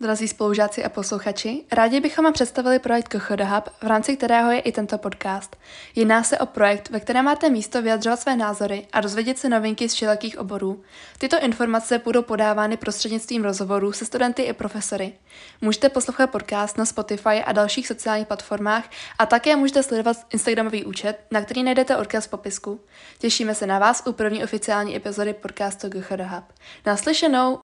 Drazí spolužáci a posluchači, rádi bychom vám představili projekt KCHD Hub, v rámci kterého je i tento podcast. Jedná se o projekt, ve kterém máte místo vyjadřovat své názory a dozvědět se novinky z všelakých oborů. Tyto informace budou podávány prostřednictvím rozhovorů se studenty i profesory. Můžete poslouchat podcast na Spotify a dalších sociálních platformách a také můžete sledovat Instagramový účet, na který najdete odkaz v popisku. Těšíme se na vás u první oficiální epizody podcastu KHD Hub. Naslyšenou!